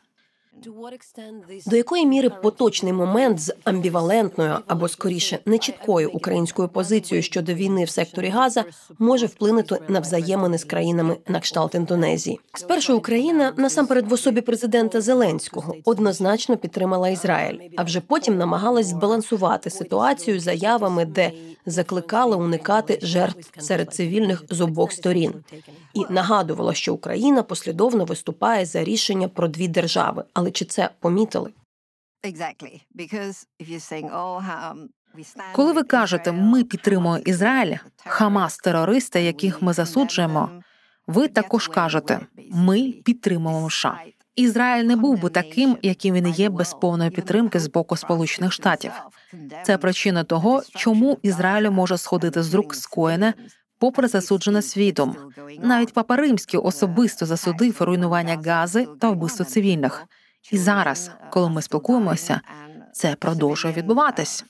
B: До якої міри поточний момент з амбівалентною або скоріше нечіткою українською позицією щодо війни в секторі Газа може вплинути на взаємини з країнами на кшталт Індонезії? Спершу Україна насамперед в особі президента Зеленського однозначно підтримала Ізраїль, а вже потім намагалась збалансувати ситуацію заявами, де закликала уникати жертв серед цивільних з обох сторін, і нагадувала, що Україна послідовно виступає за рішення про дві держави, але чи це помітили?
C: Коли ви кажете, ми підтримуємо Ізраїль, Хамас, терористи, яких ми засуджуємо, ви також кажете, ми підтримуємо США. Ізраїль не був би таким, яким він є без повної підтримки з боку Сполучених Штатів. Це причина того, чому Ізраїлю може сходити з рук скоєне попри засуджене світом. Навіть папа римський особисто засудив руйнування гази та вбивство цивільних. І зараз, коли ми спілкуємося, це продовжує відбуватись.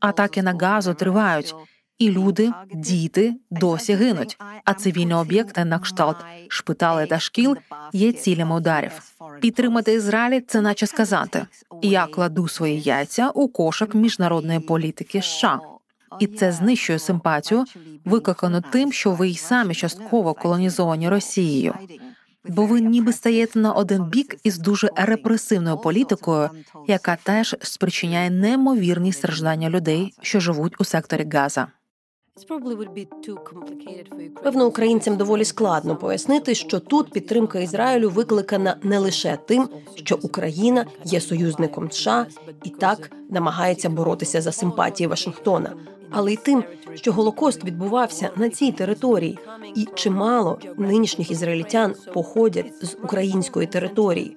C: Атаки на газу тривають, і люди, діти досі гинуть. А цивільні об'єкти на кшталт шпитали та шкіл є цілями ударів. Підтримати Ізраїль це наче сказати: я кладу свої яйця у кошик міжнародної політики. США. І це знищує симпатію, викликану тим, що ви й самі частково колонізовані Росією бо ви ніби стаєте на один бік із дуже репресивною політикою, яка теж спричиняє неймовірні страждання людей, що живуть у секторі Газа.
B: Певно, українцям доволі складно пояснити, що тут підтримка Ізраїлю викликана не лише тим, що Україна є союзником США і так намагається боротися за симпатії Вашингтона, але й тим, що Голокост відбувався на цій території, і чимало нинішніх ізраїльтян походять з української території.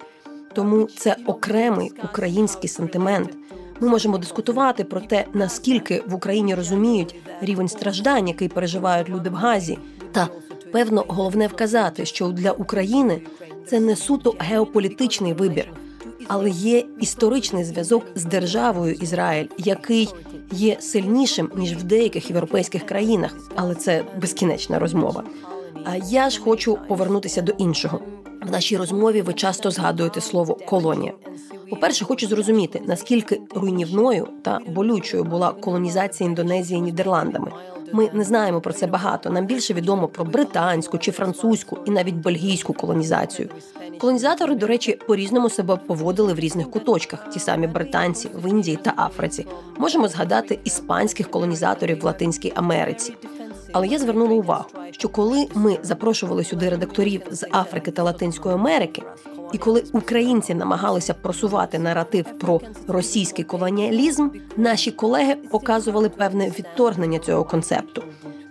B: Тому це окремий український сентимент. Ми можемо дискутувати про те, наскільки в Україні розуміють рівень страждань, який переживають люди в Газі. Та певно головне вказати, що для України це не суто геополітичний вибір, але є історичний зв'язок з державою Ізраїль, який є сильнішим ніж в деяких європейських країнах, але це безкінечна розмова. А я ж хочу повернутися до іншого. В нашій розмові ви часто згадуєте слово колонія. По-перше, хочу зрозуміти, наскільки руйнівною та болючою була колонізація Індонезії Нідерландами. Ми не знаємо про це багато. Нам більше відомо про британську чи французьку і навіть бельгійську колонізацію. Колонізатори, до речі, по різному себе поводили в різних куточках. Ті самі британці в Індії та Африці. Можемо згадати іспанських колонізаторів в Латинській Америці. Але я звернула увагу, що коли ми запрошували сюди редакторів з Африки та Латинської Америки, і коли українці намагалися просувати наратив про російський колоніалізм, наші колеги показували певне відторгнення цього концепту.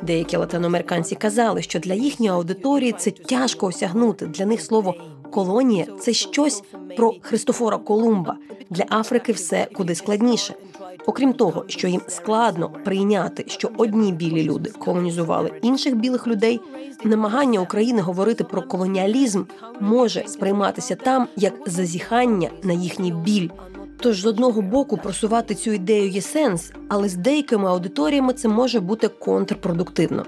B: Деякі латиноамериканці казали, що для їхньої аудиторії це тяжко осягнути. Для них слово колонія це щось про Христофора Колумба. Для Африки все куди складніше. Окрім того, що їм складно прийняти, що одні білі люди колонізували інших білих людей, намагання України говорити про колоніалізм може сприйматися там як зазіхання на їхній біль. Тож з одного боку просувати цю ідею є сенс, але з деякими аудиторіями це може бути контрпродуктивно.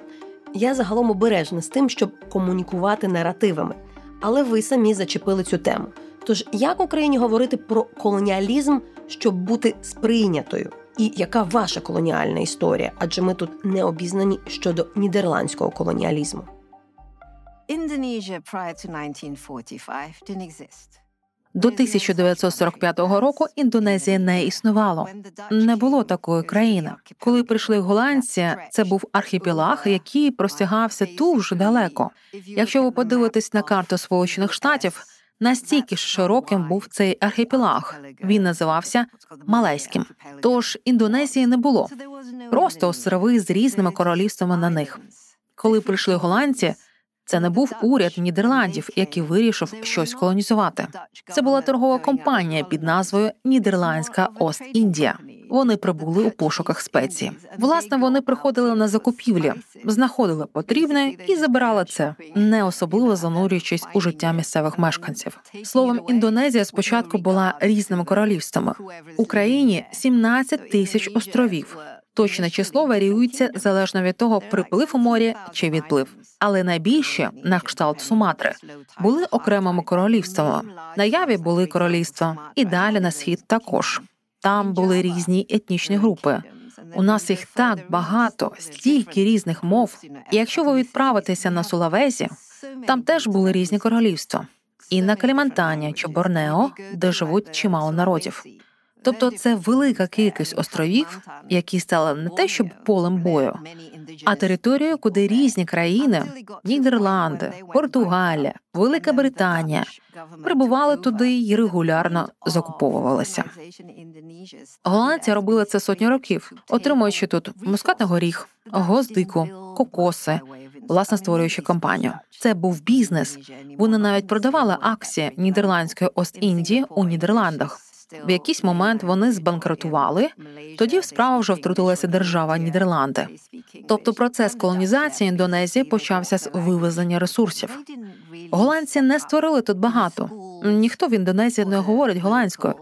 B: Я загалом обережна з тим, щоб комунікувати наративами, але ви самі зачепили цю тему. Тож як Україні говорити про колоніалізм, щоб бути сприйнятою? І яка ваша колоніальна історія? Адже ми тут не обізнані щодо нідерландського колоніалізму.
C: Indonesia prior to 1945 didn't exist. До 1945 року Індонезія не існувало. Не було такої країни. Коли прийшли голландці, це був архіпелаг, який простягався дуже далеко. Якщо ви подивитесь на карту Сполучених Штатів, Настільки ж широким був цей архіпелаг. Він називався Малайським. Тож Індонезії не було просто острови з різними королівствами на них. Коли прийшли голландці, це не був уряд Нідерландів, який вирішив щось колонізувати. Це була торгова компанія під назвою Нідерландська Ост-Індія. Вони прибули у пошуках спеції. Власне, вони приходили на закупівлі, знаходили потрібне і забирали це, не особливо занурюючись у життя місцевих мешканців. Словом, Індонезія спочатку була різними королівствами. Україні 17 тисяч островів. Точне число варіюється залежно від того, приплив у морі чи відплив. Але найбільше на кшталт Суматри були окремими королівствами. Наяві були королівства, і далі на схід також. Там були різні етнічні групи. У нас їх так багато, стільки різних мов. І якщо ви відправитеся на Сулавезі, там теж були різні королівства, і на Калімантані чи Борнео, де живуть чимало народів. Тобто це велика кількість островів, які стали не те, щоб полем бою, а територією, куди різні країни Нідерланди, Португалія, Велика Британія прибували туди і регулярно закуповувалися. Голландці робили це сотні років, отримуючи тут мускатний горіх, гвоздику, кокоси, власне створюючи компанію. Це був бізнес. Вони навіть продавали акції нідерландської Ост-Індії у Нідерландах. В якийсь момент вони збанкрутували. Тоді в справу вже втрутилася держава Нідерланди. Тобто процес колонізації Індонезії почався з вивезення ресурсів. Голландці не створили тут багато. Ніхто в Індонезії не говорить голландською.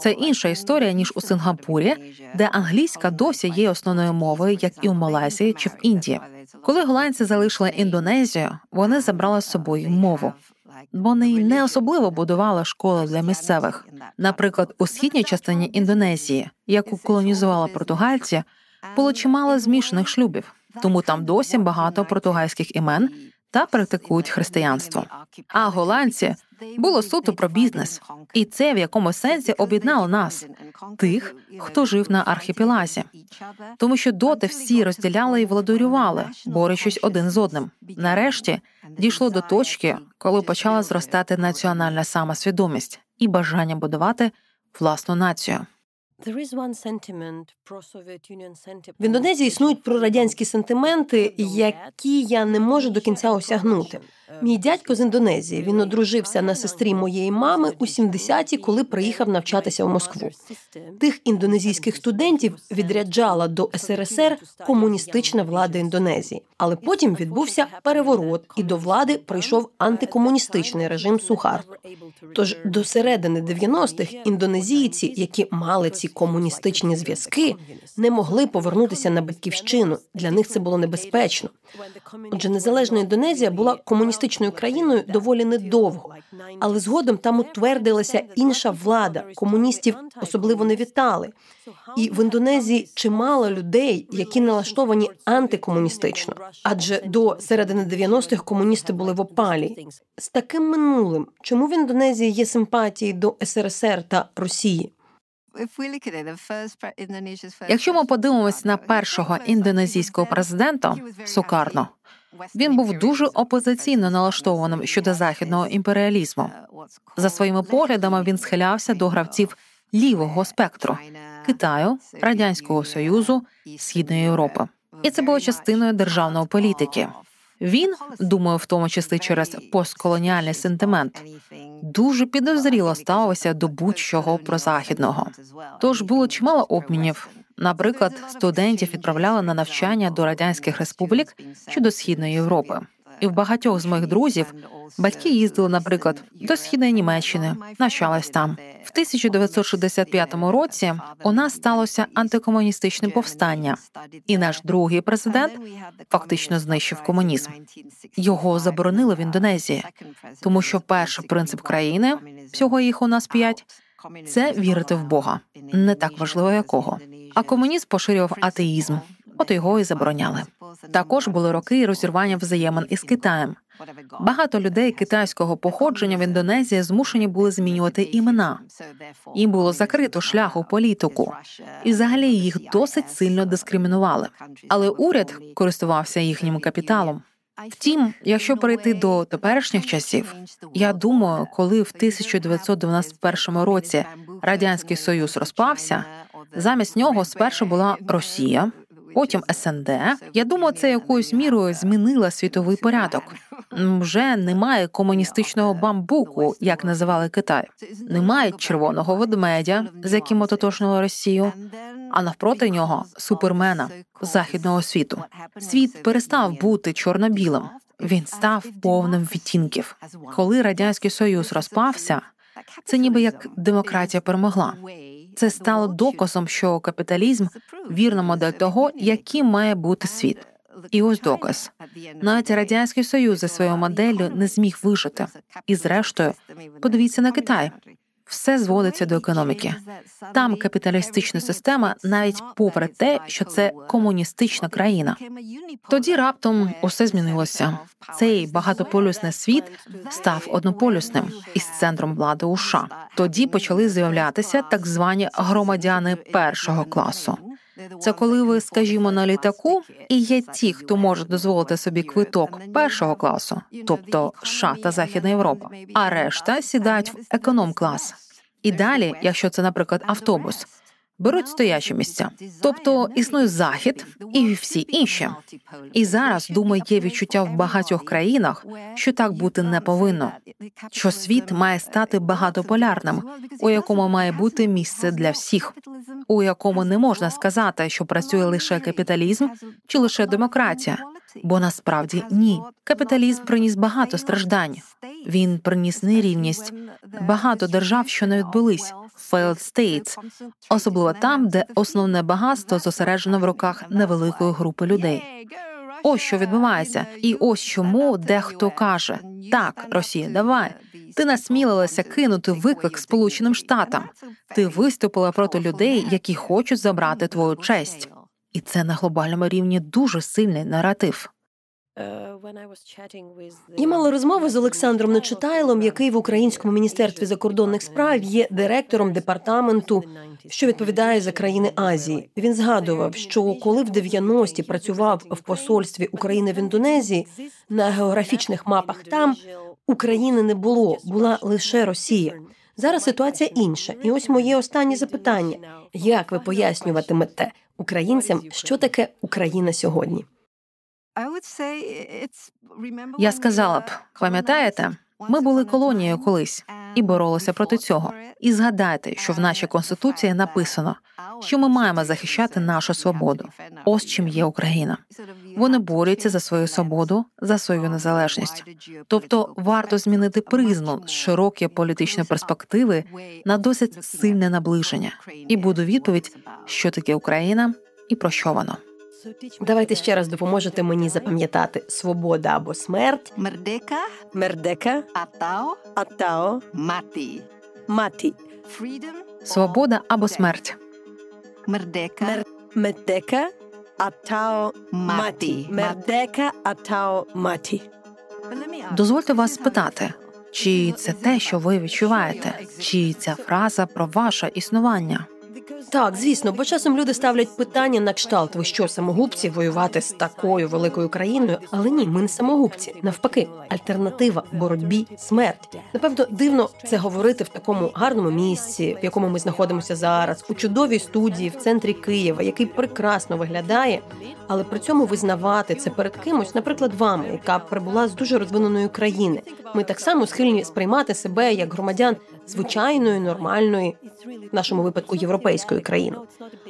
C: Це інша історія ніж у Сингапурі, де англійська досі є основною мовою, як і у Малайзії чи в Індії. Коли голландці залишили Індонезію, вони забрали з собою мову. Вони не особливо будували школи для місцевих. Наприклад, у східній частині Індонезії, яку колонізувала португальці, було чимало змішаних шлюбів, тому там досі багато португальських імен та практикують християнство. А голландці було суто про бізнес, і це в якомусь сенсі об'єднало нас, тих, хто жив на архіпелазі. тому що доти всі розділяли і владарювали, борючись один з одним. Нарешті дійшло до точки, коли почала зростати національна самосвідомість і бажання будувати власну націю.
B: В Індонезії існують прорадянські сентименти, які я не можу до кінця осягнути. Мій дядько з Індонезії. Він одружився на сестрі моєї мами у 70-ті, коли приїхав навчатися в Москву. Тих індонезійських студентів відряджала до СРСР комуністична влада Індонезії, але потім відбувся переворот, і до влади прийшов антикомуністичний режим Сухарто. Тож до середини 90-х індонезійці, які мали ці комуністичні зв'язки, не могли повернутися на батьківщину. Для них це було небезпечно. Отже, незалежна Індонезія була комуністичною країною доволі недовго, але згодом там утвердилася інша влада. Комуністів особливо не вітали. І в Індонезії чимало людей, які налаштовані антикомуністично, адже до середини 90-х комуністи були в опалі. З таким минулим, чому в Індонезії є симпатії до СРСР та Росії?
C: Якщо ми подивимось на першого індонезійського президента Сукарно, він був дуже опозиційно налаштованим щодо західного імперіалізму. За своїми поглядами він схилявся до гравців лівого спектру Китаю, радянського союзу, східної Європи, і це було частиною державної політики. Він думаю, в тому числі через постколоніальний сентимент, дуже підозріло ставився до будь-чого прозахідного. Тож було чимало обмінів. Наприклад, студентів відправляли на навчання до радянських республік чи до східної Європи. І в багатьох з моїх друзів батьки їздили, наприклад, до східної Німеччини, навчались там. В 1965 році у нас сталося антикомуністичне повстання, і наш другий президент фактично знищив комунізм. Його заборонили в Індонезії, тому що перший принцип країни всього їх у нас п'ять це вірити в Бога, не так важливо якого. А комунізм поширював атеїзм, от його і забороняли. Також були роки розірвання взаємин із Китаєм. Багато людей китайського походження в Індонезії змушені були змінювати імена. Їм було закрито шлях у політику, і взагалі їх досить сильно дискримінували. Але уряд користувався їхнім капіталом. Втім, якщо перейти до теперішніх часів, я думаю, коли в 1991 році радянський союз розпався, замість нього спершу була Росія, потім СНД. Я думаю, це якоюсь мірою змінила світовий порядок. Вже немає комуністичного бамбуку, як називали Китай. Немає червоного ведмедя, з яким ототожнили Росію. А навпроти нього супермена західного світу. Світ перестав бути чорно-білим. Він став повним відтінків. Коли радянський союз розпався, це ніби як демократія перемогла. Це стало доказом, що капіталізм вірна модель того, яким має бути світ. І ось доказ навіть радянський союз за своєю моделлю не зміг вижити. І, зрештою, подивіться на Китай. Все зводиться до економіки. Там капіталістична система, навіть попри те, що це комуністична країна. Тоді раптом усе змінилося. Цей багатополюсний світ став однополюсним із центром влади у США. Тоді почали з'являтися так звані громадяни першого класу. Це коли ви, скажімо, на літаку, і є ті, хто може дозволити собі квиток першого класу, тобто США та Західна Європа, а решта сідають в економ клас. І далі, якщо це, наприклад, автобус, беруть стоячі місця. Тобто існує захід і всі інші. І зараз думаю, є відчуття в багатьох країнах, що так бути не повинно. Що світ має стати багатополярним, у якому має бути місце для всіх, у якому не можна сказати, що працює лише капіталізм чи лише демократія. Бо насправді ні, капіталізм приніс багато страждань. Він приніс нерівність, багато держав, що не відбулись, failed states, особливо там, де основне багатство зосереджено в руках невеликої групи людей. Ось що відбувається, і ось чому дехто каже: так, Росія, давай. Ти насмілилася кинути виклик Сполученим Штатам. Ти виступила проти людей, які хочуть забрати твою честь, і це на глобальному рівні дуже сильний наратив.
B: Я мала розмову з Олександром Нечитайлом, який в Українському міністерстві закордонних справ є директором департаменту, що відповідає за країни Азії. Він згадував, що коли в 90-ті працював в посольстві України в Індонезії на географічних мапах там України не було, була лише Росія. Зараз ситуація інша, і ось моє останнє запитання: як ви пояснюватимете українцям, що таке Україна сьогодні?
C: Я сказала б, пам'ятаєте, ми були колонією колись і боролися проти цього. І згадайте, що в нашій конституції написано, що ми маємо захищати нашу свободу. Ось чим є Україна. Вони борються за свою свободу, за свою незалежність. Тобто варто змінити призму з широкої політичної перспективи на досить сильне наближення. І буду відповідь, що таке Україна і про що воно.
B: Давайте ще раз допоможете мені запам'ятати. Свобода або смерть,
D: Merdeka
B: мердека,
D: atau
B: атао,
D: mati.
B: маті,
D: Freedom.
C: Свобода або смерть.
D: merdeka
B: Мер- медека, атао, маті, мердека, атао, маті.
C: Дозвольте вас спитати, чи це те, що ви відчуваєте, чи ця фраза про ваше існування?
B: Так, звісно, бо часом люди ставлять питання на кшталт, ви що, самогубці воювати з такою великою країною? Але ні, ми не самогубці. Навпаки, альтернатива боротьбі, смерть. Напевно, дивно це говорити в такому гарному місці, в якому ми знаходимося зараз, у чудовій студії в центрі Києва, який прекрасно виглядає, але при цьому визнавати це перед кимось, наприклад, вами, яка прибула з дуже розвиненої країни. Ми так само схильні сприймати себе як громадян звичайної, нормальної, в нашому випадку європейської країни.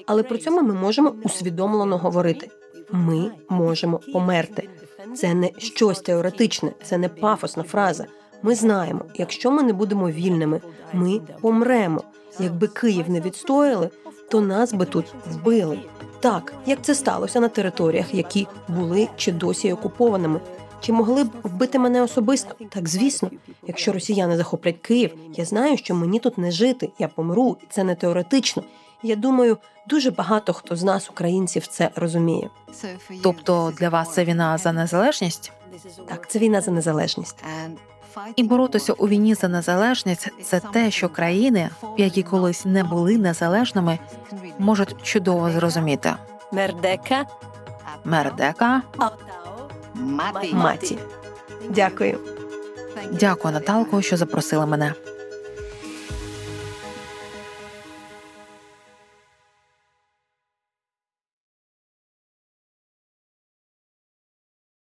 B: Але при цьому ми можемо усвідомлено говорити: ми можемо померти. Це не щось теоретичне, це не пафосна фраза. Ми знаємо, якщо ми не будемо вільними, ми помремо. Якби Київ не відстояли, то нас би тут вбили. Так, як це сталося на територіях, які були чи досі окупованими. Чи могли б вбити мене особисто? Так, звісно, якщо росіяни захоплять Київ, я знаю, що мені тут не жити, я помру, і це не теоретично. Я думаю, дуже багато хто з нас, українців, це розуміє.
C: Тобто для вас це війна за незалежність?
B: Так, це війна за незалежність.
C: І боротися у війні за незалежність це те, що країни, які колись не були незалежними, можуть чудово зрозуміти.
B: Мердека
C: Мердека.
B: Маті. Дякую.
C: дякую, Наталко, що запросила мене.